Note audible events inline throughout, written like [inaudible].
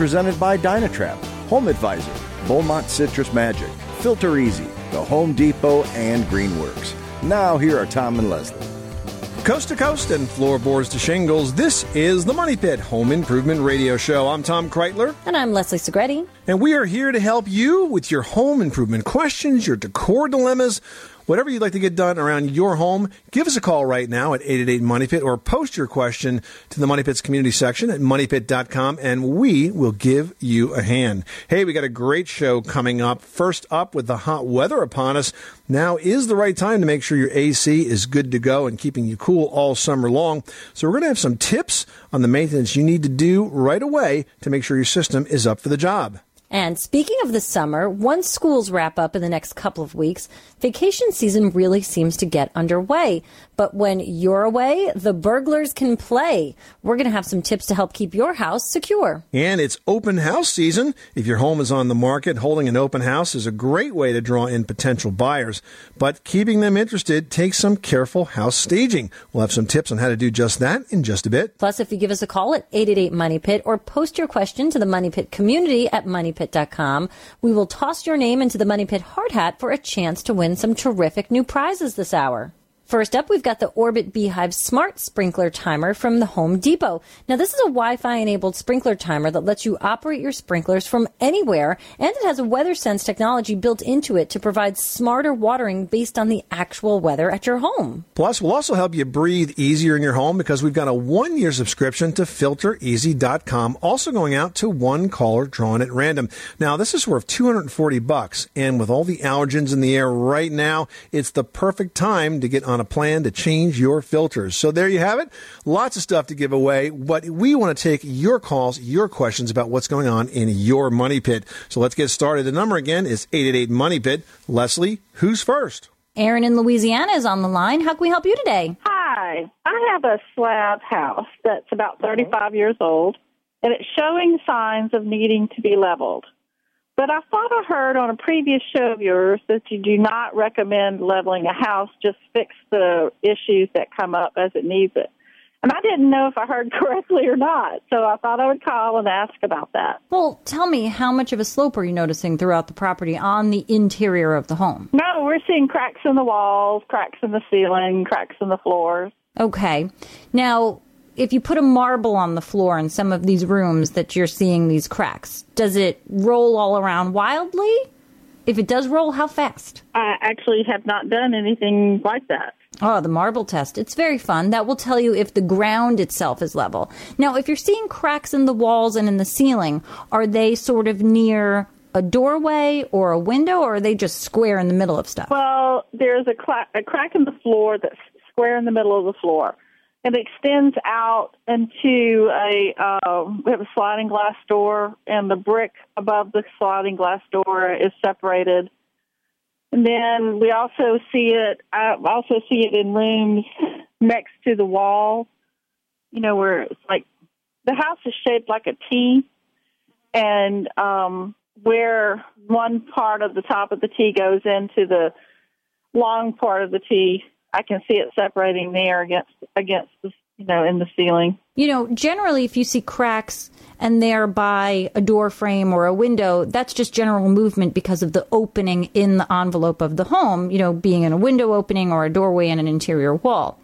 Presented by Dynatrap, Home Advisor, Beaumont Citrus Magic, Filter Easy, The Home Depot, and Greenworks. Now, here are Tom and Leslie. Coast to coast and floorboards to shingles, this is the Money Pit Home Improvement Radio Show. I'm Tom Kraeutler, And I'm Leslie Segrete. and we are here to help you with your home improvement questions, your decor dilemmas, whatever you'd like to get done around your home. Give us a call right now at 888 Money Pit or post your question to the Money Pit's community section at moneypit.com and we will give you a hand. Hey, we got a great show coming up. First up with the hot weather upon us. Now is the right time to make sure your AC is good to go and keeping you cool all summer long. So we're going to have some tips on the maintenance you need to do right away to make sure your system is up for the job. And speaking of the summer, once schools wrap up in the next couple of weeks, vacation season really seems to get underway. But when you're away, the burglars can play. We're going to have some tips to help keep your house secure. And it's open house season. If your home is on the market, holding an open house is a great way to draw in potential buyers. But keeping them interested takes some careful house staging. We'll have some tips on how to do just that in just a bit. Plus, if you give us a call at 888 Money Pit or post your question to the Money Pit community at moneypit.com, we will toss your name into the Money Pit hard hat for a chance to win some terrific new prizes this hour. First up, we've got the Orbit B-hyve Smart Sprinkler Timer from the Home Depot. Now, this is a Wi-Fi enabled sprinkler timer that lets you operate your sprinklers from anywhere, and it has a weather sense technology built into it to provide smarter watering based on the actual weather at your home. Plus, we'll also help you breathe easier in your home because we've got a one year subscription to filtereasy.com, also going out to one caller drawn at random. Now, this is worth 240 bucks, and with all the allergens in the air right now, it's the perfect time to get on a plan to change your filters. So there you have it. Lots of stuff to give away, but we want to take your calls, your questions about what's going on in your money pit. So let's get started. The number again is 888 Money Pit. Leslie, who's first? Aaron in Louisiana is on the line. How can we help you today? Hi, I have a slab house that's about 35 years old, and it's showing signs of needing to be leveled. But I thought I heard on a previous show of yours that you do not recommend leveling a house, just fix the issues that come up as it needs it. And I didn't know if I heard [laughs] correctly or not, so I thought I would call and ask about that. Well, tell me, how much of a slope are you noticing throughout the property on the interior of the home? No, we're seeing cracks in the walls, cracks in the ceiling, cracks in the floors. Okay. Now, if you put a marble on the floor in some of these rooms that you're seeing these cracks, does it roll all around wildly? If it does roll, how fast? I actually have not done anything like that. Oh, the marble test. It's very fun. That will tell you if the ground itself is level. Now, if you're seeing cracks in the walls and in the ceiling, are they sort of near a doorway or a window, or are they just square in the middle of stuff? Well, there's a, cla- a crack in the floor that's square in the middle of the floor. It extends out into a, uh, we have a sliding glass door, and the brick above the sliding glass door is separated. And then we also see it, I also see it in rooms next to the wall, you know, where it's like the house is shaped like a T, and um, where one part of the top of the T goes into the long part of the T, I can see it separating there against against the you know in the ceiling. You know, generally, if you see cracks and they're by a door frame or a window, that's just general movement because of the opening in the envelope of the home, you know, being in a window opening or a doorway in an interior wall.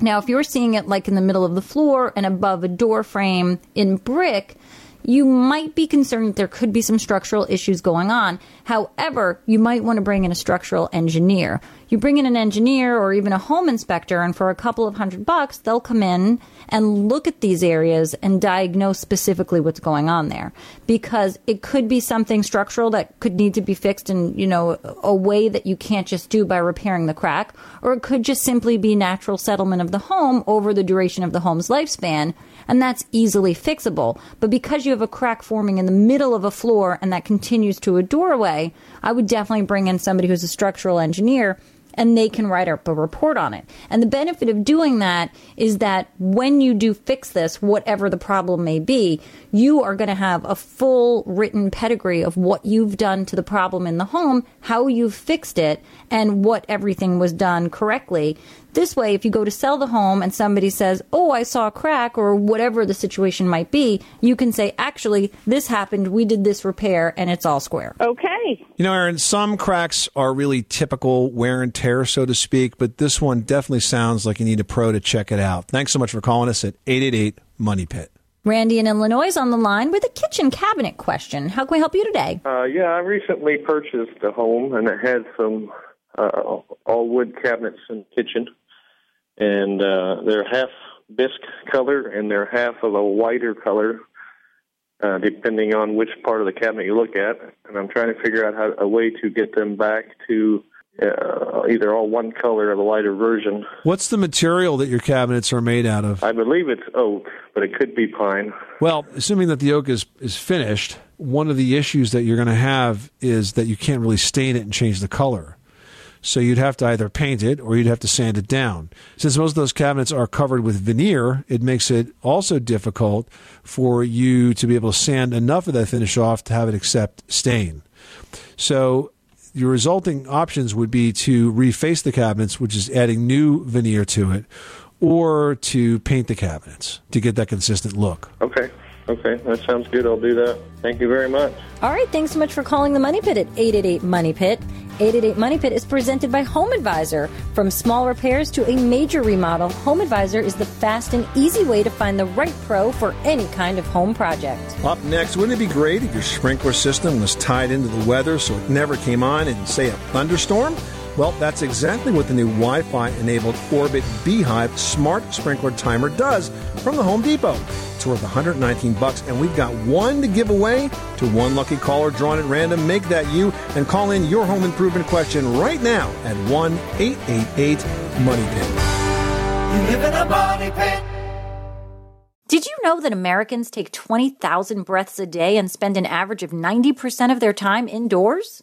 Now, if you're seeing it like in the middle of the floor and above a door frame in brick, you might be concerned that there could be some structural issues going on. However, you might want to bring in a structural engineer. You bring in an engineer or even a home inspector, and for a couple of hundred bucks, they'll come in and look at these areas and diagnose specifically what's going on there. Because it could be something structural that could need to be fixed in, you know, a way that you can't just do by repairing the crack, or it could just simply be natural settlement of the home over the duration of the home's lifespan and that's easily fixable. But because you have a crack forming in the middle of a floor and that continues to a doorway, I would definitely bring in somebody who's a structural engineer and they can write up a report on it. And the benefit of doing that is that when you do fix this, whatever the problem may be, you are going to have a full written pedigree of what you've done to the problem in the home, how you've fixed it, and what everything was done correctly. This way, if you go to sell the home and somebody says, Oh, I saw a crack, or whatever the situation might be, you can say, Actually, this happened, we did this repair, and it's all square. Okay. You know, Aaron, some cracks are really typical wear and tear, so to speak, but this one definitely sounds like you need a pro to check it out. Thanks so much for calling us at 888 Money Pit. Randy in Illinois is on the line with a kitchen cabinet question. How can we help you today? Uh, yeah, I recently purchased a home and it had some uh, all wood cabinets in the kitchen, and uh, they're half bisque color and they're half of a whiter color, uh, depending on which part of the cabinet you look at. And I'm trying to figure out how a way to get them back to uh, either all one color or the lighter version. What's the material that your cabinets are made out of? I believe it's oak, but it could be pine. Well, assuming that the oak is, is finished, one of the issues that you're going to have is that you can't really stain it and change the color. So you'd have to either paint it or you'd have to sand it down. Since most of those cabinets are covered with veneer, it makes it also difficult for you to be able to sand enough of that finish off to have it accept stain. So your resulting options would be to reface the cabinets, which is adding new veneer to it, or to paint the cabinets to get that consistent look. Okay. Okay, that sounds good. I'll do that. Thank you very much. All right, thanks so much for calling the Money Pit at 888 Money Pit. 888 Money Pit is presented by Home Advisor. From small repairs to a major remodel, Home Advisor is the fast and easy way to find the right pro for any kind of home project. Up next, wouldn't it be great if your sprinkler system was tied into the weather so it never came on in, say, a thunderstorm? Well, that's exactly what the new Wi Fi enabled Orbit B-hyve smart sprinkler timer does from the Home Depot. It's worth 119 bucks, and we've got one to give away to one lucky caller drawn at random. Make that you and call in your home improvement question right now at 1 888 Money Pit. You live in a money pit. Did you know that Americans take 20,000 breaths a day and spend an average of 90% of their time indoors?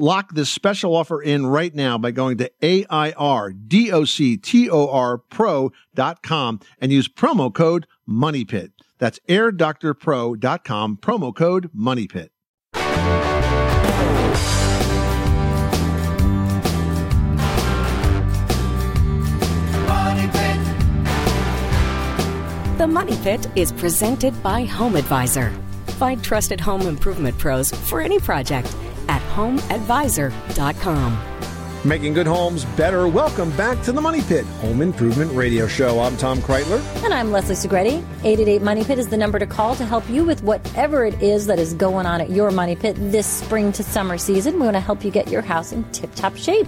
Lock this special offer in right now by going to AIRDOCTOR pro.com and use promo code MONEYPIT. That's airdoctorpro.com, promo code MONEYPIT. Money pit. The Money Pit is presented by Home Advisor. Find trusted home improvement pros for any project homeadvisor.com. Making good homes better. Welcome back to the Money Pit Home Improvement Radio Show. I'm Tom Kraeutler. And I'm Leslie Segrete. 888 Money Pit is the number to call to help you with whatever it is that is going on at your Money Pit this spring to summer season. We want to help you get your house in tip top shape.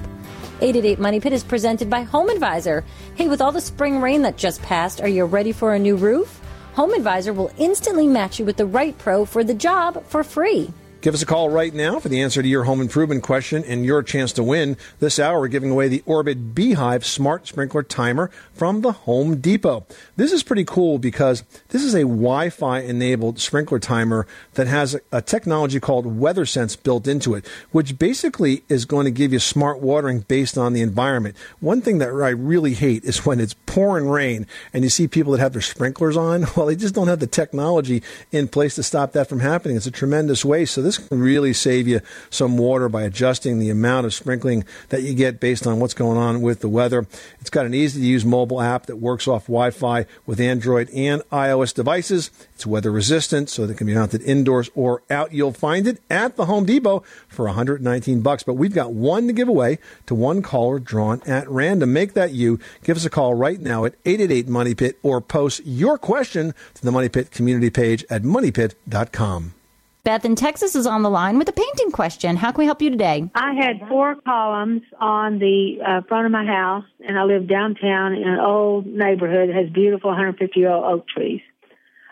888 Money Pit is presented by Home Advisor. Hey, with all the spring rain that just passed, are you ready for a new roof? Home Advisor will instantly match you with the right pro for the job for free. Give us a call right now for the answer to your home improvement question and your chance to win. This hour, we're giving away the Orbit B-hyve Smart Sprinkler Timer from the Home Depot. This is pretty cool because this is a Wi Fi enabled sprinkler timer that has a, technology called WeatherSense built into it, which basically is going to give you smart watering based on the environment. One thing that I really hate is when it's pouring rain and you see people that have their sprinklers on. [laughs] Well, they just don't have the technology in place to stop that from happening. It's a tremendous waste. So this can really save you some water by adjusting the amount of sprinkling that you get based on what's going on with the weather. It's got an easy to use mobile app that works off Wi Fi with Android and iOS devices. It's weather resistant, so it can be mounted indoors or out. You'll find it at the Home Depot for 119 bucks. But we've got one to give away to one caller drawn at random. Make that you. Give us a call right now at 888 Money Pit or post your question to the Money Pit community page at moneypit.com. Beth in Texas is on the line with a painting question. How can we help you today? I had four columns on the uh, front of my house, and I live downtown in an old neighborhood that has beautiful 150 year old oak trees.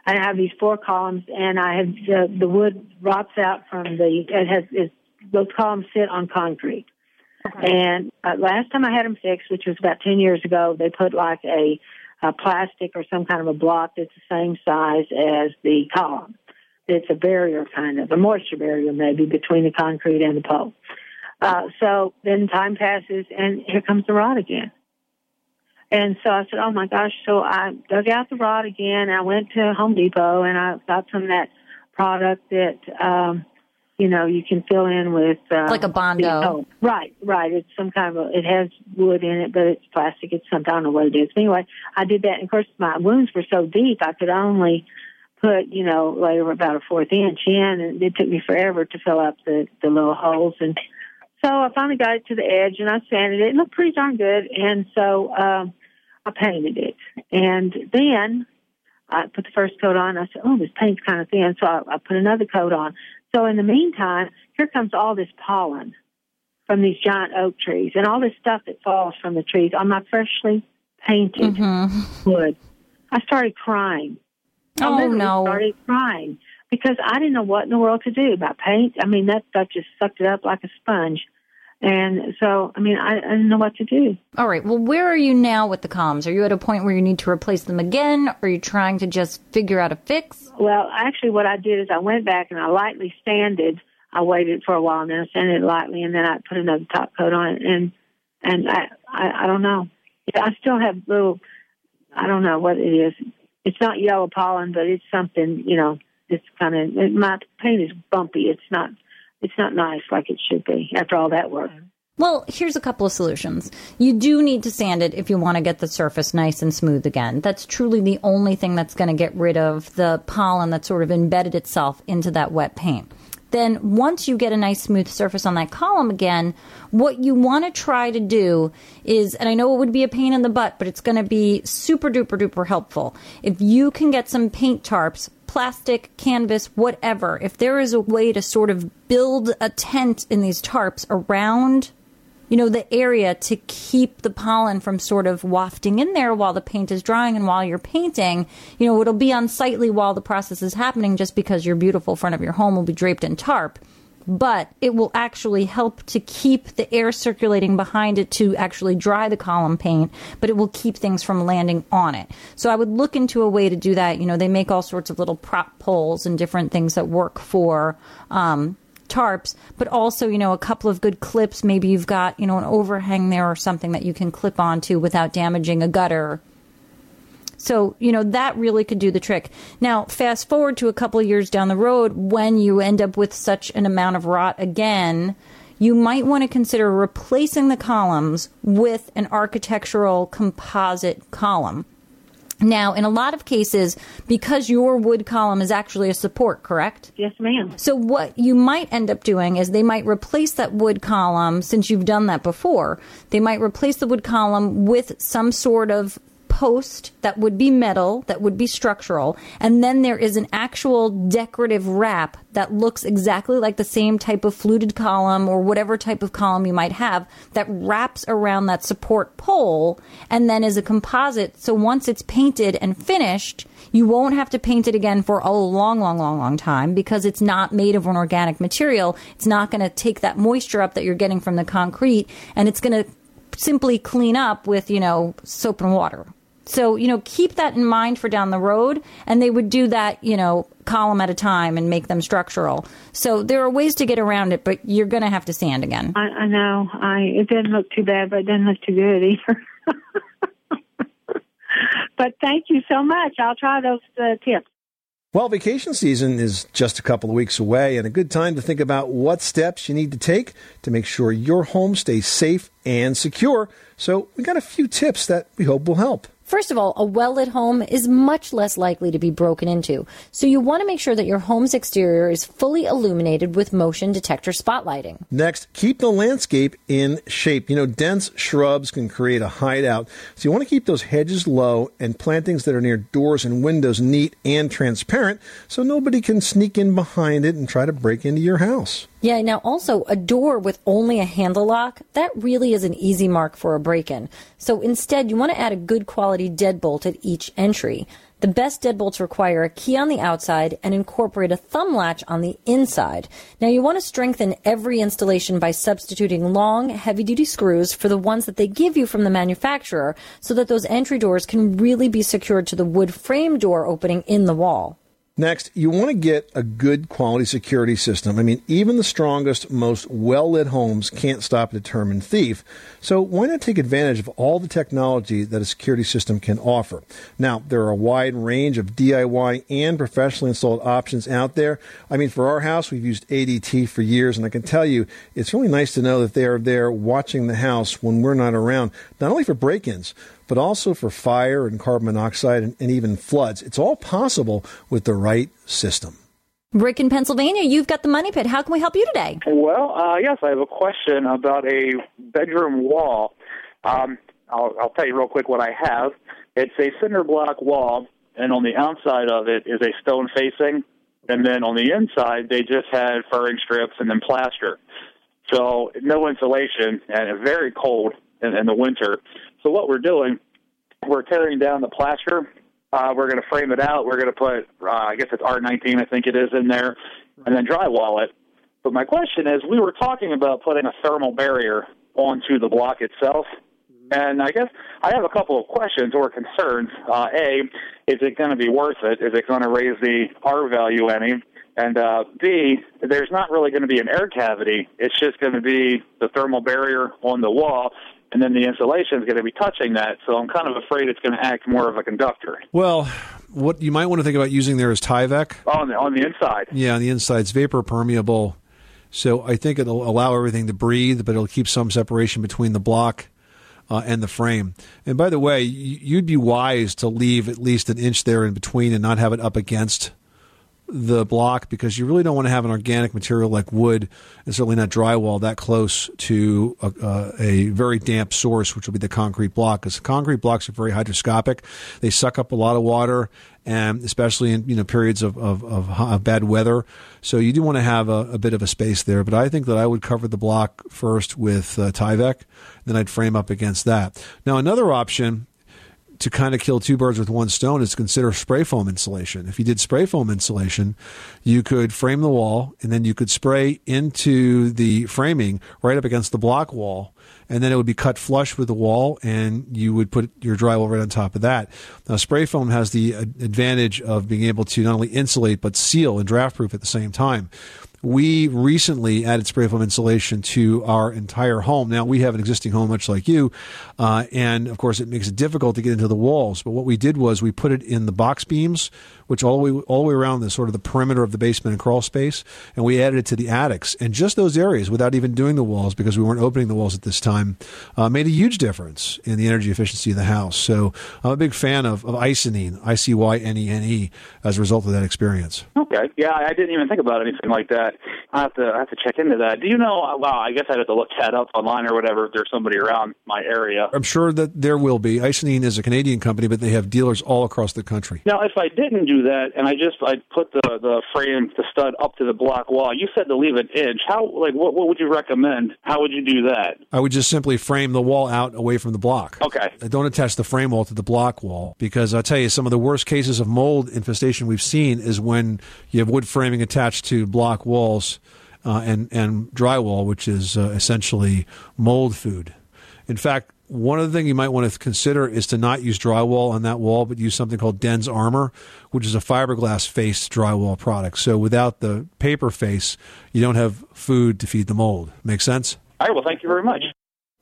I have these four columns, and I have the, the wood rots out from the. It has it, those columns sit on concrete. And uh, last time I had them fixed, which was about 10 years ago, they put like a, a plastic or some kind of a block that's the same size as the column it's a barrier kind of a moisture barrier maybe between the concrete and the pole. Uh, so then time passes and here comes the rod again. And so I said, oh my gosh. So I dug out the rod again. I went to Home Depot and I got some of that product that, um, you know, you can fill in with, uh, Like a Bondo. the- oh, right, right. It's some kind of a, it has wood in it, but it's plastic. It's some, I don't know what it is. Anyway, I did that. And of course, my wounds were so deep, I could only, put, you know, like about a fourth inch in, and it took me forever to fill up the the little holes. And so I finally got it to the edge, and I sanded it. It looked pretty darn good, and so um, I painted it. And then I put the first coat on. I said, "Oh, this paint's kind of thin," so I, I put another coat on. So in the meantime, here comes all this pollen from these giant oak trees, and all this stuff that falls from the trees on my freshly painted wood. I started crying. I Oh, literally no. started crying because I didn't know what in the world to do about paint. I mean, that stuff just sucked it up like a sponge. And so, I mean, I, I didn't know what to do. All right. Well, where are you now with the columns? Are you at a point where you need to replace them again? Or are you trying to just figure out a fix? Well, actually, what I did is I went back and I lightly sanded. I waited for a while and then I sanded it lightly, and then I put another top coat on it. And and I I, I don't know. I still have little. I don't know what it is. It's not yellow pollen, but it's something. You know, it's kind of my paint is bumpy. It's not. It's not nice like it should be after all that work. Well, here's a couple of solutions. You do need to sand it if you want to get the surface nice and smooth again. That's truly the only thing that's going to get rid of the pollen that sort of embedded itself into that wet paint. Then, once you get a nice smooth surface on that column again, what you want to try to do is, and I know it would be a pain in the butt, but it's going to be super duper duper helpful. If you can get some paint tarps, plastic, canvas, whatever, if there is a way to sort of build a tent in these tarps around you know, the area to keep the pollen from sort of wafting in there while the paint is drying and while you're painting. You know, it'll be unsightly while the process is happening just because your beautiful front of your home will be draped in tarp. But it will actually help to keep the air circulating behind it to actually dry the column paint, but it will keep things from landing on it. So I would look into a way to do that. You know, they make all sorts of little prop poles and different things that work for um, tarps, but also, you know, a couple of good clips. Maybe you've got, you know, an overhang there or something that you can clip onto without damaging a gutter. So, you know, that really could do the trick. Now, fast forward to a couple of years down the road when you end up with such an amount of rot again, you might want to consider replacing the columns with an architectural composite column. Now, in a lot of cases, because your wood column is actually a support, correct? Yes, ma'am. So, what you might end up doing is they might replace that wood column, since you've done that before, they might replace the wood column with some sort of post that would be metal, that would be structural, and then there is an actual decorative wrap that looks exactly like the same type of fluted column or whatever type of column you might have that wraps around that support pole and then is a composite. So once it's painted and finished, you won't have to paint it again for a long, long, long, long time because it's not made of an organic material. It's not going to take that moisture up that you're getting from the concrete and it's going to simply clean up with, you know, soap and water. So, you know, keep that in mind for down the road. And they would do that, you know, column at a time and make them structural. So there are ways to get around it, but you're going to have to sand again. I, I know. I it didn't look too bad, but it didn't look too good either. [laughs] but thank you so much. I'll try those uh, tips. Well, vacation season is just a couple of weeks away, and a good time to think about what steps you need to take to make sure your home stays safe and secure. So, we got a few tips that we hope will help. First of all, a well lit home is much less likely to be broken into. So you want to make sure that your home's exterior is fully illuminated with motion detector spotlighting. Next, keep the landscape in shape. You know, dense shrubs can create a hideout. So you want to keep those hedges low and plantings that are near doors and windows neat and transparent so nobody can sneak in behind it and try to break into your house. Yeah, now also a door with only a handle lock, that really is an easy mark for a break in. So instead, you want to add a good quality deadbolt at each entry. The best deadbolts require a key on the outside and incorporate a thumb latch on the inside. Now you want to strengthen every installation by substituting long, heavy duty screws for the ones that they give you from the manufacturer so that those entry doors can really be secured to the wood frame door opening in the wall. Next, you want to get a good quality security system. I mean, even the strongest, most well lit homes can't stop a determined thief. So, why not take advantage of all the technology that a security system can offer? Now, there are a wide range of DIY and professionally installed options out there. I mean, for our house, we've used ADT for years, and I can tell you, it's really nice to know that they are there watching the house when we're not around, not only for break ins, but also for fire and carbon monoxide and, and even floods. It's all possible with the right system. Rick in Pennsylvania, you've got the money pit. How can we help you today? Well, uh, yes, I have a question about a bedroom wall. Um, I'll, I'll tell you real quick what I have. It's a cinder block wall, and on the outside of it is a stone facing, and then on the inside they just had furring strips and then plaster. So no insulation and very cold in, in the winter. So what we're doing, we're tearing down the plaster. Uh, we're going to frame it out. We're going to put, uh, I guess it's R19, I think it is in there, and then drywall it. But my question is, we were talking about putting a thermal barrier onto the block itself. And I guess I have a couple of questions or concerns. Uh, a, is it going to be worth it? Is it going to raise the R value any? And uh, B, there's not really going to be an air cavity. It's just going to be the thermal barrier on the wall, and then the insulation is going to be touching that. So I'm kind of afraid it's going to act more of a conductor Well, what you might want to think about using there is Tyvek. on the on the inside. Yeah, on the inside, it's vapor permeable. So I think it'll allow everything to breathe, but it'll keep some separation between the block uh, and the frame. And by the way, you'd be wise to leave at least an inch there in between and not have it up against the block because you really don't want to have an organic material like wood and certainly not drywall that close to a, uh, a very damp source, which will be the concrete block. Because concrete blocks are very hydroscopic; they suck up a lot of water, and especially in you know periods of of, of, of bad weather. So you do want to have a, a bit of a space there. But I think that I would cover the block first with uh, Tyvek, then I'd frame up against that. Now another option to kind of kill two birds with one stone is consider spray foam insulation. If you did spray foam insulation, you could frame the wall and then you could spray into the framing right up against the block wall. And then it would be cut flush with the wall, and you would put your drywall right on top of that. Now, spray foam has the advantage of being able to not only insulate but seal and draft proof at the same time. We recently added spray foam insulation to our entire home. Now we have an existing home, much like you, uh, and of course it makes it difficult to get into the walls. But what we did was we put it in the box beams, which all the way all the way around the sort of the perimeter of the basement and crawl space, and we added it to the attics, and just those areas without even doing the walls because we weren't opening the walls at this time, uh, made a huge difference in the energy efficiency of the house. So I'm a big fan of, of Icynene, I C Y N E N E, as a result of that experience. Okay. Yeah, I didn't even think about anything like that. I have to I have to check into that. Do you know? Well, I guess I'd have to look that up online or whatever if there's somebody around my area. I'm sure that there will be. Icynene is a Canadian company, but they have dealers all across the country. Now, if I didn't do that and I just I put the the frame, the stud up to the block wall, you said to leave an inch. How like what what would you recommend? How would you do that? I would just simply frame the wall out away from the block. Okay. Don't attach the frame wall to the block wall because I'll tell you, some of the worst cases of mold infestation we've seen is when you have wood framing attached to block walls uh, and, and drywall, which is uh, essentially mold food. In fact, one of the things you might want to consider is to not use drywall on that wall, but use something called DensArmor, which is a fiberglass face drywall product. So without the paper face, you don't have food to feed the mold. Make sense? All right. Well, thank you very much.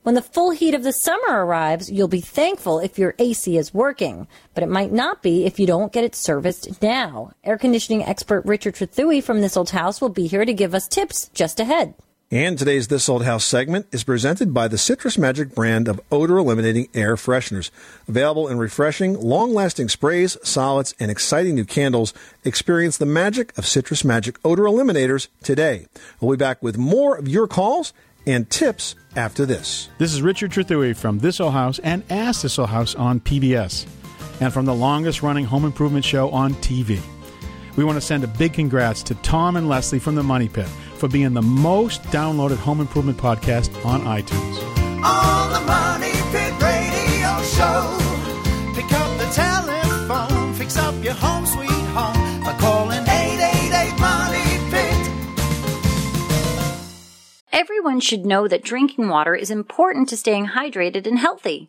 When the full heat of the summer arrives, you'll be thankful if your AC is working, but it might not be if you don't get it serviced now. Air conditioning expert Richard Trethewey from This Old House will be here to give us tips just ahead. And today's This Old House segment is presented by the Citrus Magic brand of odor eliminating air fresheners. Available in refreshing, long lasting sprays, solids, and exciting new candles. Experience the magic of Citrus Magic odor eliminators today. We'll be back with more of your calls and tips after this. This is Richard Trethewey from This Old House and Ask This Old House on PBS, and from the longest running home improvement show on TV. We want to send a big congrats to Tom and Leslie from the Money Pit for being the most downloaded home improvement podcast on iTunes. On the Money Pit Radio Show. Pick up the telephone, fix up your home sweet home by calling 888 Money Pit. Everyone should know that drinking water is important to staying hydrated and healthy.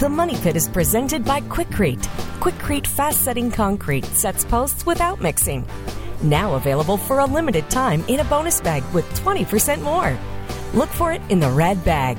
The Money Pit is presented by Quikrete. Quikrete fast setting concrete sets posts without mixing. Now available for a limited time in a bonus bag with 20% more. Look for it in the red bag.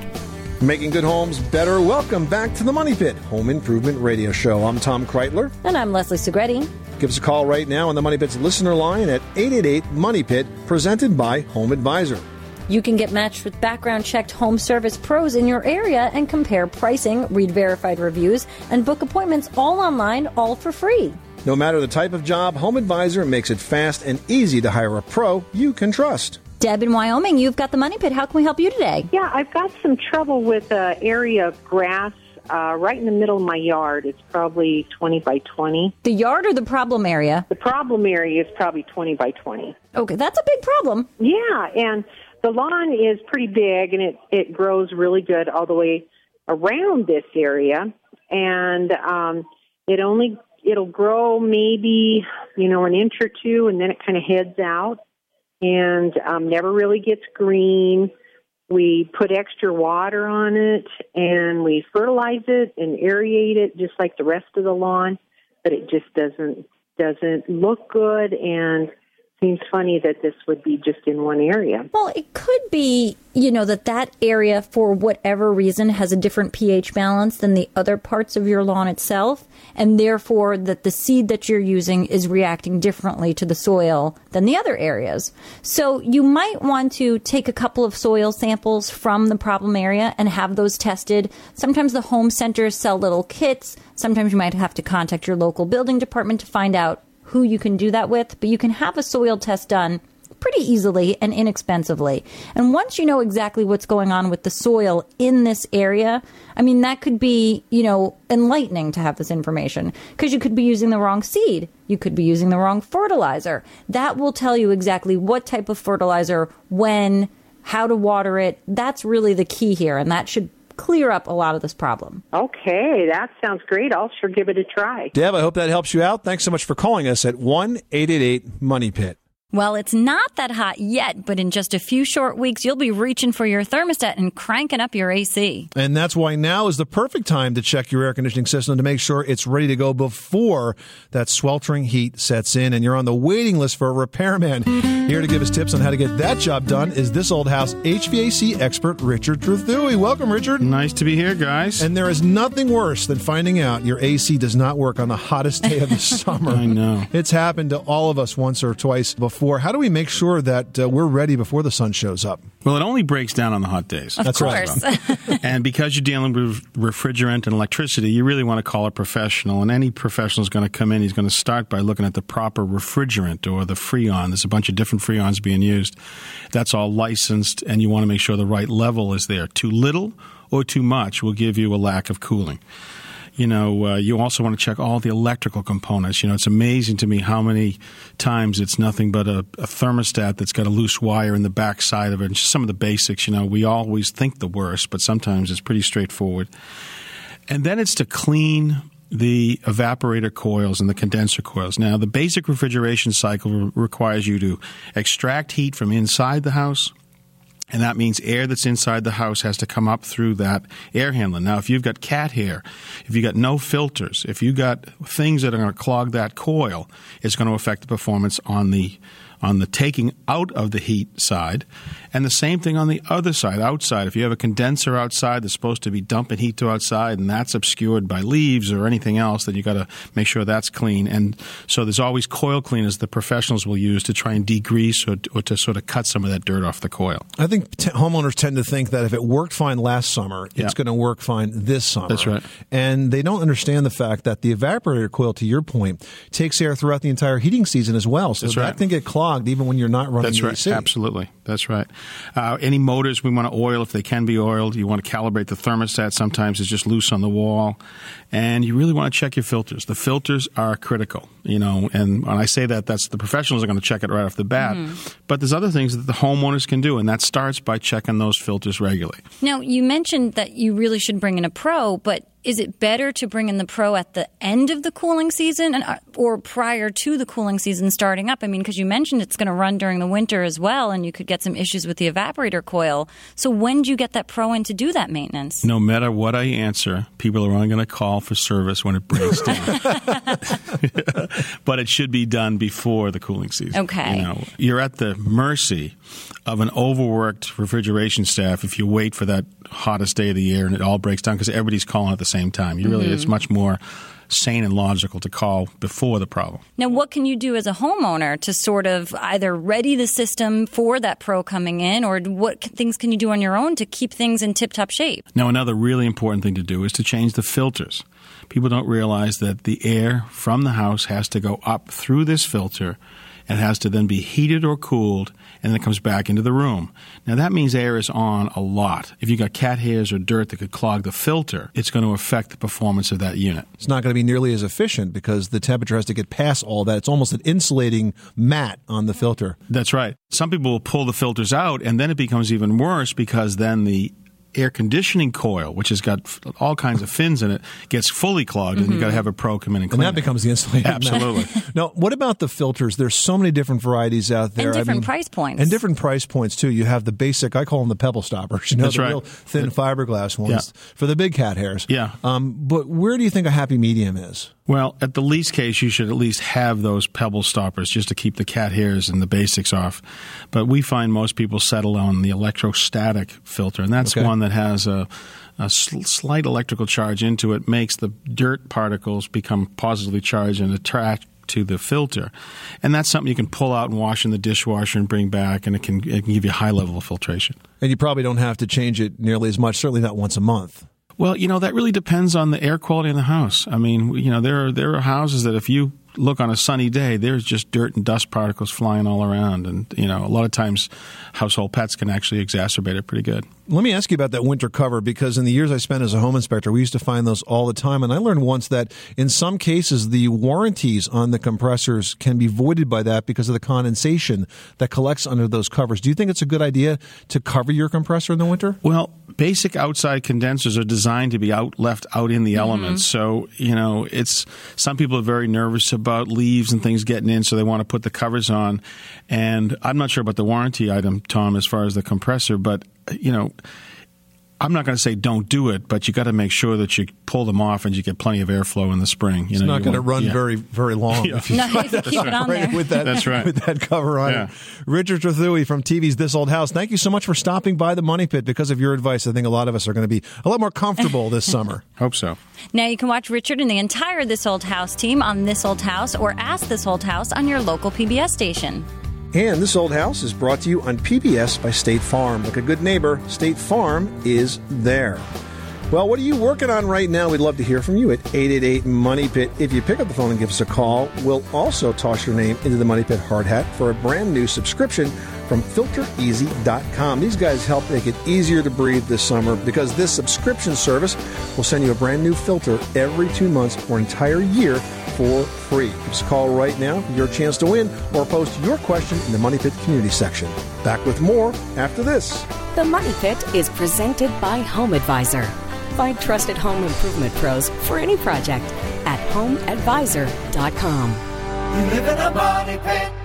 Making good homes better. Welcome back to the Money Pit Home Improvement Radio Show. I'm Tom Kraeutler. And I'm Leslie Segrete. Give us a call right now on the Money Pit's listener line at 888 Money Pit, presented by Home Advisor. You can get matched with background checked home service pros in your area and compare pricing, read verified reviews, and book appointments all online, all for free. No matter the type of job, Home Advisor makes it fast and easy to hire a pro you can trust. Deb in Wyoming, you've got the money pit. How can we help you today? Yeah, I've got some trouble with uh, area of grass uh, right in the middle of my yard. It's probably 20 by 20. The yard or the problem area? The problem area is probably 20 by 20. Okay, that's a big problem. Yeah, and the lawn is pretty big and it, it grows really good all the way around this area. And um, it only, it'll grow maybe, you know, an inch or two and then it kind of heads out and um, never really gets green. We put extra water on it and we fertilize it and aerate it just like the rest of the lawn, but it just doesn't doesn't look good and seems funny that this would be just in one area. Well, it could be, you know, that that area, for whatever reason, has a different pH balance than the other parts of your lawn itself, and therefore that the seed that you're using is reacting differently to the soil than the other areas. So you might want to take a couple of soil samples from the problem area and have those tested. Sometimes the home centers sell little kits. Sometimes you might have to contact your local building department to find out who you can do that with, but you can have a soil test done pretty easily and inexpensively. And once you know exactly what's going on with the soil in this area, I mean, that could be, you know, enlightening to have this information because you could be using the wrong seed. You could be using the wrong fertilizer. That will tell you exactly what type of fertilizer, when, how to water it. That's really the key here, and that should clear up a lot of this problem. Okay, that sounds great. I'll sure give it a try. Deb, I hope that helps you out. Thanks so much for calling us at 1 888 Money Pit. Well, it's not that hot yet, but in just a few short weeks, you'll be reaching for your thermostat and cranking up your AC. And that's why now is the perfect time to check your air conditioning system to make sure it's ready to go before that sweltering heat sets in and you're on the waiting list for a repairman. Here to give us tips on how to get that job done is this old house HVAC expert, Richard Trethewey. Welcome, Richard. Nice to be here, guys. And there is nothing worse than finding out your AC does not work on the hottest day of the [laughs] summer. I know. It's happened to all of us once or twice before. How do we make sure that uh, we're ready before the sun shows up? Well, it only breaks down on the hot days. Of That's right. [laughs] and because you're dealing with refrigerant and electricity, you really want to call a professional. And any professional is going to come in, he's going to start by looking at the proper refrigerant or the Freon. There's a bunch of different Freons being used. That's all licensed, and you want to make sure the right level is there. Too little or too much will give you a lack of cooling. You know, uh, you also want to check all the electrical components. You know, it's amazing to me how many times it's nothing but a, a thermostat that's got a loose wire in the back side of it. And just some of the basics, you know, we always think the worst, but sometimes it's pretty straightforward. And then it's to clean the evaporator coils and the condenser coils. Now, the basic refrigeration cycle re- requires you to extract heat from inside the house. And that means air that's inside the house has to come up through that air handler. Now, if you've got cat hair, if you've got no filters, if you've got things that are going to clog that coil, it's going to affect the performance on the on the taking out of the heat side. And the same thing on the other side, outside. If you have a condenser outside that's supposed to be dumping heat to outside and that's obscured by leaves or anything else, then you got to make sure that's clean. And so there's always coil cleaners the professionals will use to try and degrease or, or to sort of cut some of that dirt off the coil. I think t- homeowners tend to think that if it worked fine last summer, Yeah. it's going to work fine this summer. That's right. And they don't understand the fact that the evaporator coil, to your point, takes air throughout the entire heating season as well. So That's that right. can get clogged even when you're not running That's the right. AC. Absolutely. That's right. Uh, any motors we want to oil if they can be oiled. You want to calibrate the thermostat. Sometimes it's just loose on the wall, and you really want to check your filters. The filters are critical. You know, and when I say that, that's the professionals are going to check it right off the bat. But there's other things that the homeowners can do, and that starts by checking those filters regularly. Now, you mentioned that you really should bring in a pro, but is it better to bring in the pro at the end of the cooling season and, uh, or prior to the cooling season starting up? I mean, because you mentioned it's going to run during the winter as well, and you could get some issues with the evaporator coil. So, when do you get that pro in to do that maintenance? No matter what I answer, people are only going to call for service when it breaks down. [laughs] [laughs] but it should be done before the cooling season. Okay. You know, you're at the mercy of an overworked refrigeration staff if you wait for that hottest day of the year and it all breaks down because everybody's calling at the same time. You really, Mhm. it's much more sane and logical to call before the problem. Now, what can you do as a homeowner to sort of either ready the system for that pro coming in, or what things can you do on your own to keep things in tip top shape? Now, another really important thing to do is to change the filters. People don't realize that the air from the house has to go up through this filter and it has to then be heated or cooled, and then it comes back into the room. Now that means air is on a lot. If you've got cat hairs or dirt that could clog the filter, it's going to affect the performance of that unit. It's not going to be nearly as efficient because the temperature has to get past all that. It's almost an insulating mat on the filter. That's right. Some people will pull the filters out, and then it becomes even worse because then the air conditioning coil, which has got all kinds of fins in it, gets fully clogged, and you've got to have a pro come in and And clean that it. becomes the insulating mat. Absolutely. [laughs] now, what about the filters? There's so many different varieties out there. And I different mean- price points. And different price points, too. You have the basic, I call them the pebble stoppers, you know, That's the right. real thin fiberglass ones Yeah. for the big cat hairs. Yeah. Um, but where do you think a happy medium is? Well, at the least case, you should at least have those pebble stoppers just to keep the cat hairs and the basics off. But we find most people settle on the electrostatic filter, and that's Okay. one that has a, a sl- slight electrical charge into it, makes the dirt particles become positively charged and attract to the filter. And that's something you can pull out and wash in the dishwasher and bring back, and it can, it can give you a high level of filtration. And you probably don't have to change it nearly as much, certainly not once a month. Well, you know that really depends on the air quality in the house. I mean, you know there are there are houses that if you look on a sunny day, there's just dirt and dust particles flying all around, and you know a lot of times household pets can actually exacerbate it pretty good. Let me ask you about that winter cover because in the years I spent as a home inspector, we used to find those all the time. And I learned once that in some cases, the warranties on the compressors can be voided by that because of the condensation that collects under those covers. Do you think it's a good idea to cover your compressor in the winter? Well, basic outside condensers are designed to be out left out in the mm-hmm. elements. So, you know, it's some people are very nervous about leaves and things getting in, so they want to put the covers on. And I'm not sure about the warranty item, Tom, as far as the compressor, but you know, I'm not going to say don't do it, but you got to make sure that you pull them off and you get plenty of airflow in the spring. You It's know, not going to run yeah. very, very long Yeah. if you, No, if you [laughs] keep it on there. with that. That's right. With that cover on Yeah. it. Richard Trethewey from TV's This Old House. Thank you so much for stopping by the Money Pit. Because of your advice, I think a lot of us are going to be a lot more comfortable this summer. [laughs] Hope so. Now you can watch Richard and the entire This Old House team on This Old House or Ask This Old House on your local PBS station. And This Old House is brought to you on PBS by State Farm. Like a good neighbor, State Farm is there. Well, what are you working on right now? We'd love to hear from you at 888 Money Pit. If you pick up the phone and give us a call, we'll also toss your name into the Money Pit hard hat for a brand new subscription from filtereasy.com. These guys help make it easier to breathe this summer because this subscription service will send you a brand new filter every two months for an entire year for free. Give us a call right now for your chance to win or post your question in the Money Pit community section. Back with more after this. The Money Pit is presented by Home Advisor. Find trusted home improvement pros for any project at homeadvisor.com. You live in a money pit.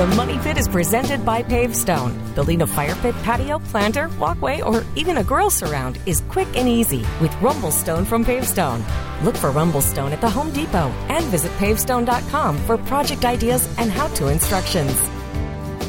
The Money Pit is presented by Pavestone. Building a fire pit, patio, planter, walkway, or even a grill surround is quick and easy with Rumblestone from Pavestone. Look for Rumblestone at the Home Depot and visit pavestone.com for project ideas and how-to instructions.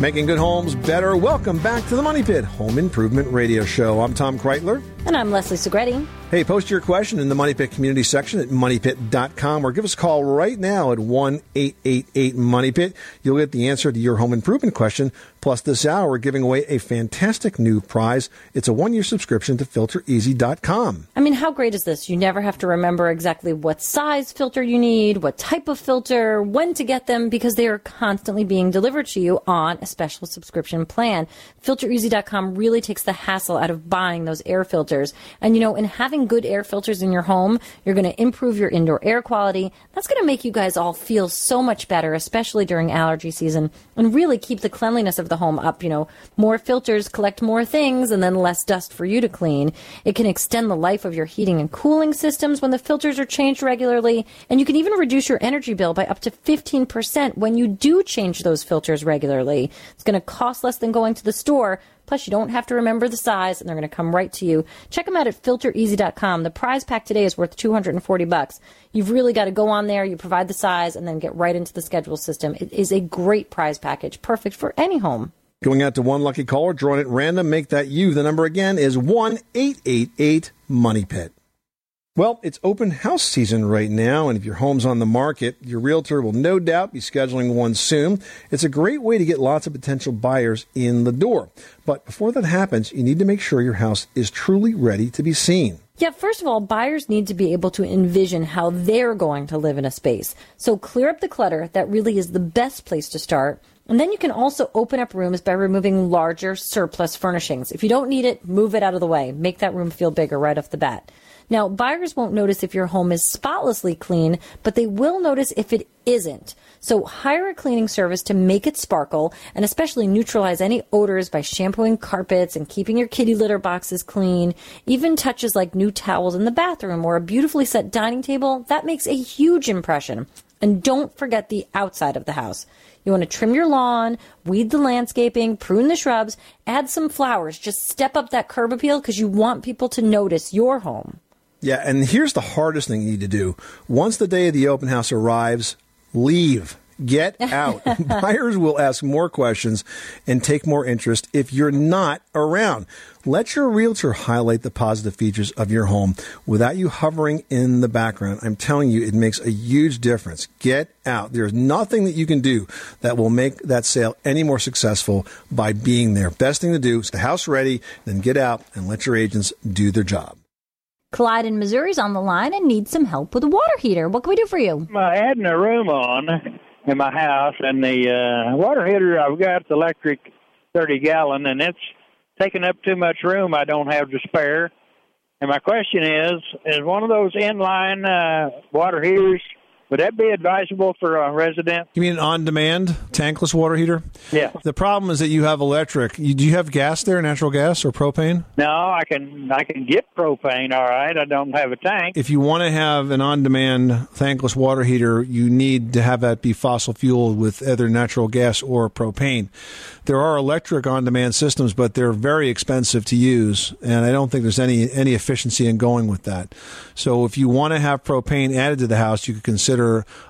Making good homes better. Welcome back to the Money Pit Home Improvement Radio Show. I'm Tom Kraeutler. And I'm Leslie Segrete. Hey, post your question in the Money Pit community section at moneypit.com or give us a call right now at 1 888 Money Pit. You'll get the answer to your home improvement question. Plus, this hour, we're giving away a fantastic new prize. It's a one year subscription to filtereasy.com. I mean, how great is this? You never have to remember exactly what size filter you need, what type of filter, when to get them, because they are constantly being delivered to you on a special subscription plan. FilterEasy.com really takes the hassle out of buying those air filters. And you know, in having good air filters in your home, you're going to improve your indoor air quality. That's going to make you guys all feel so much better, especially during allergy season, and really keep the cleanliness of the home up. You know, more filters collect more things and then less dust for you to clean. It can extend the life of your heating and cooling systems when the filters are changed regularly. And you can even reduce your energy bill by up to 15% when you do change those filters regularly. It's going to cost less than going to the store. Plus, you don't have to remember the size, and they're going to come right to you. Check them out at filtereasy.com. The prize pack today is worth 240 bucks. You've really got to go on there, you provide the size, and then get right into the schedule system. It is a great prize package, perfect for any home. Going out to one lucky caller, drawing at random, make that you. The number again is 1 888 Money Pit. Well, it's open house season right now, and if your home's on the market, your realtor will no doubt be scheduling one soon. It's a great way to get lots of potential buyers in the door. But before that happens, you need to make sure your house is truly ready to be seen. Yeah, first of all, buyers need to be able to envision how they're going to live in a space. So clear up the clutter. That really is the best place to start. And then you can also open up rooms by removing larger surplus furnishings. If you don't need it, move it out of the way. Make that room feel bigger right off the bat. Now, buyers won't notice if your home is spotlessly clean, but they will notice if it isn't. So hire a cleaning service to make it sparkle and especially neutralize any odors by shampooing carpets and keeping your kitty litter boxes clean. Even touches like new towels in the bathroom or a beautifully set dining table, that makes a huge impression. And don't forget the outside of the house. You want to trim your lawn, weed the landscaping, prune the shrubs, add some flowers. Just step up that curb appeal because you want people to notice your home. Yeah, and here's the hardest thing you need to do. Once the day of the open house arrives, leave. Get [laughs] out. Buyers will ask more questions and take more interest if you're not around. Let your realtor highlight the positive features of your home without you hovering in the background. I'm telling you, it makes a huge difference. Get out. There's nothing that you can do that will make that sale any more successful by being there. Best thing to do is the house ready, then get out and let your agents do their job. Clyde in Missouri's on the line and needs some help with a water heater. What can we do for you? I'm uh, adding a room on in my house, and the uh, water heater I've got the electric 30 gallon, and it's taking up too much room. I don't have to spare. And my question is: Is one of those inline uh, water heaters would that be advisable for a resident? You mean an on-demand tankless water heater? Yeah. The problem is that you have electric. You, do you have gas there, natural gas or propane? No, I can I can get propane. All right, I don't have a tank. If you want to have an on-demand tankless water heater, you need to have that be fossil fueled with either natural gas or propane. There are electric on-demand systems, but they're very expensive to use, and I don't think there's any any efficiency in going with that. So if you want to have propane added to the house, you could consider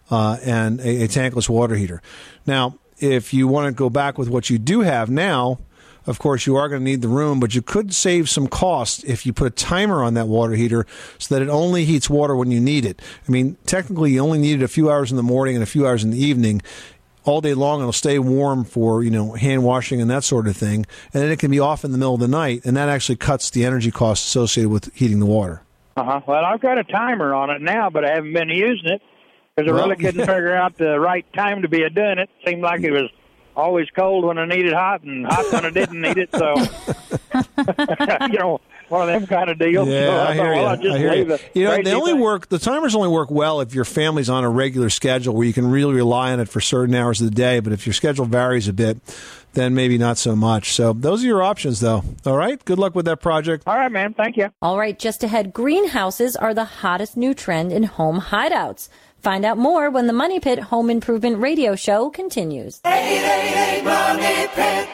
uh, and a, a tankless water heater. Now, if you want to go back with what you do have now, of course, you are going to need the room, but you could save some cost if you put a timer on that water heater so that it only heats water when you need it. I mean, technically, you only need it a few hours in the morning and a few hours in the evening. All day long, it'll stay warm for you know hand washing and that sort of thing, and then it can be off in the middle of the night, and that actually cuts the energy costs associated with heating the water. Uh huh. Well, I've got a timer on it now, but I haven't been using it because I Well, really couldn't [laughs] figure out the right time to be a doing it. Seemed like it was always cold when I needed hot and hot when I didn't need it. So, [laughs] [laughs] you know, one of them kind of deals. so Yeah, I thought, hear well, you. I'll I hear you. You know, they only thing. work. The timers only work well if your family's on a regular schedule where you can really rely on it for certain hours of the day. But if your schedule varies a bit, then maybe not so much. So those are your options, though. All right. Good luck with that project. All right, man. Thank you. All right, just ahead, greenhouses are the hottest new trend in home hideouts. Find out more when the Money Pit Home Improvement Radio Show continues. 888 Money Pit.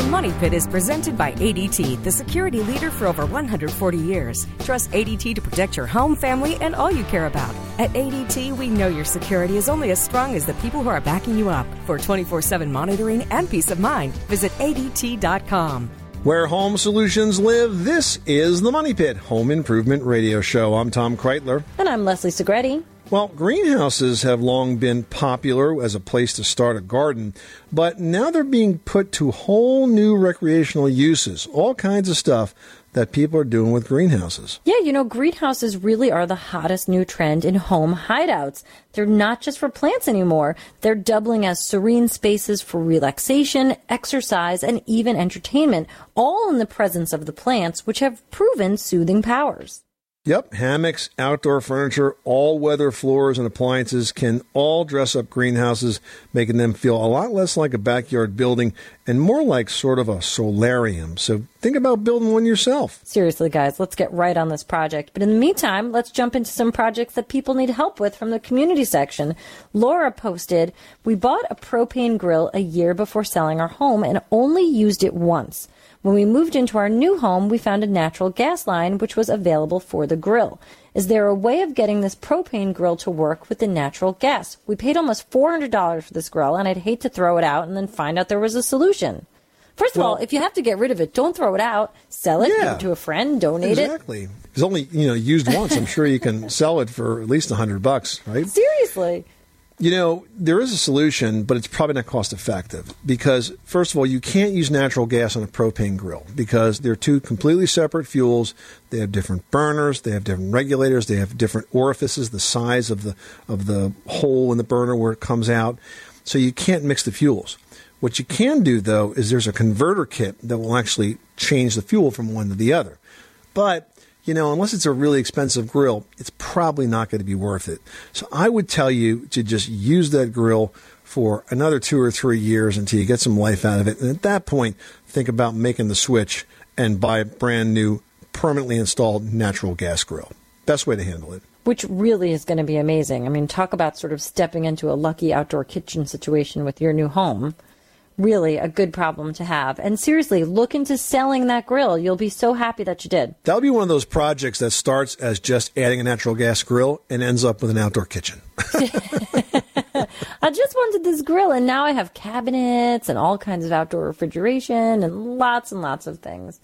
The Money Pit is presented by ADT, the security leader for over 140 years. Trust ADT to protect your home, family, and all you care about. At ADT, we know your security is only as strong as the people who are backing you up. For 24 7 monitoring and peace of mind, visit ADT.com. Where home solutions live, this is the Money Pit Home Improvement Radio Show. I'm Tom Kraeutler. And I'm Leslie Segrete. Well, greenhouses have long been popular as a place to start a garden, but now they're being put to whole new recreational uses. All kinds of stuff that people are doing with greenhouses. Yeah, you know, greenhouses really are the hottest new trend in home hideouts. They're not just for plants anymore. They're doubling as serene spaces for relaxation, exercise, and even entertainment, all in the presence of the plants, which have proven soothing powers. Yep, hammocks, outdoor furniture, all weather floors and appliances can all dress up greenhouses, making them feel a lot less like a backyard building and more like sort of a solarium. So think about building one yourself. Seriously, guys, let's get right on this project. But in the meantime, let's jump into some projects that people need help with from the community section. Laura posted, We bought a propane grill a year before selling our home and only used it once. When we moved into our new home, we found a natural gas line which was available for the grill. Is there a way of getting this propane grill to work with the natural gas? We paid almost $400 for this grill, and I'd hate to throw it out and then find out there was a solution. First of all, if you have to get rid of it, don't throw it out. Sell it, Yeah. to a friend, donate it. Exactly. It's only you know used once. I'm sure you can sell it for at least a hundred bucks, right? Seriously. You know, there is a solution, but it's probably not cost effective because, first of all, you can't use natural gas on a propane grill because they're two completely separate fuels. They have different burners, they have different regulators, they have different orifices, the size of the of the hole in the burner where it comes out. So you can't mix the fuels. What you can do though is there's a converter kit that will actually change the fuel from one to the other. But you know, unless it's a really expensive grill, it's probably not going to be worth it. So I would tell you to just use that grill for another two or three years until you get some life out of it. And at that point, think about making the switch and buy a brand new, permanently installed natural gas grill. Best way to handle it. which really is going to be amazing. I mean, talk about sort of stepping into a lucky outdoor kitchen situation with your new home. Really a good problem to have. And seriously, look into selling that grill. You'll be so happy that you did. That'll be one of those projects that starts as just adding a natural gas grill and ends up with an outdoor kitchen. [laughs] [laughs] I just wanted this grill, and now I have cabinets and all kinds of outdoor refrigeration and lots and lots of things.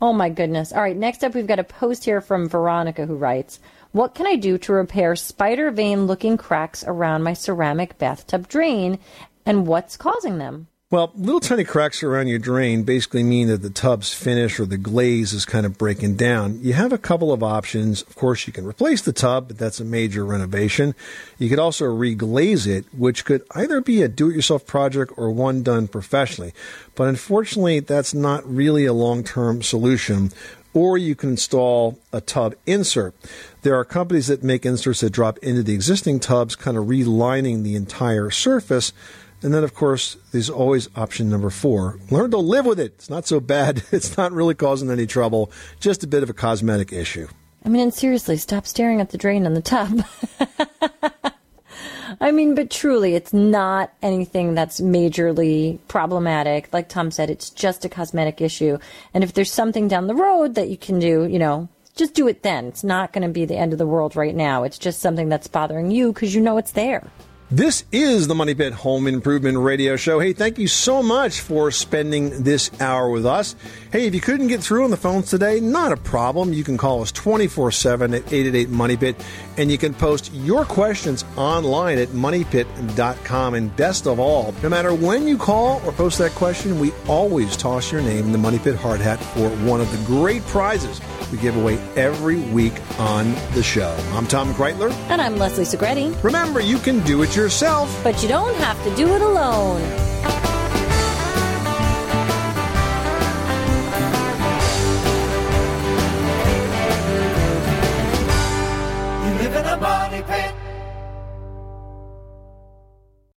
Oh my goodness. All right, next up, we've got a post here from Veronica who writes What can I do to repair spider vein looking cracks around my ceramic bathtub drain, and what's causing them? Well, little tiny cracks around your drain basically mean that the tub's finish or the glaze is kind of breaking down. You have a couple of options. Of course, you can replace the tub, but that's a major renovation. You could also reglaze it, which could either be a do it yourself project or one done professionally. But unfortunately, that's not really a long term solution. Or you can install a tub insert. There are companies that make inserts that drop into the existing tubs, kind of relining the entire surface. And then, of course, there's always option number four. Learn to live with it. It's not so bad. [laughs] It's not really causing any trouble. Just a bit of a cosmetic issue. I mean, and seriously, stop staring at the drain in the tub. [laughs] I mean, but truly, it's not anything that's majorly problematic. Like Tom said, it's just a cosmetic issue. And if there's something down the road that you can do, you know, just do it then. It's not going to be the end of the world right now. It's just something that's bothering you because you know it's there. This is the Money Pit Home Improvement Radio Show. Hey, thank you so much for spending this hour with us. Hey, if you couldn't get through on the phones today, not a problem. You can call us 24 7 at 888 Money Pit, and you can post your questions online at moneypit.com. And best of all, no matter when you call or post that question, we always toss your name in the Money Pit hard hat for one of the great prizes we give away every week on the show. I'm Tom Kraeutler. And I'm Leslie Segrete. Remember, you can do it yourself. But you don't have to do it alone.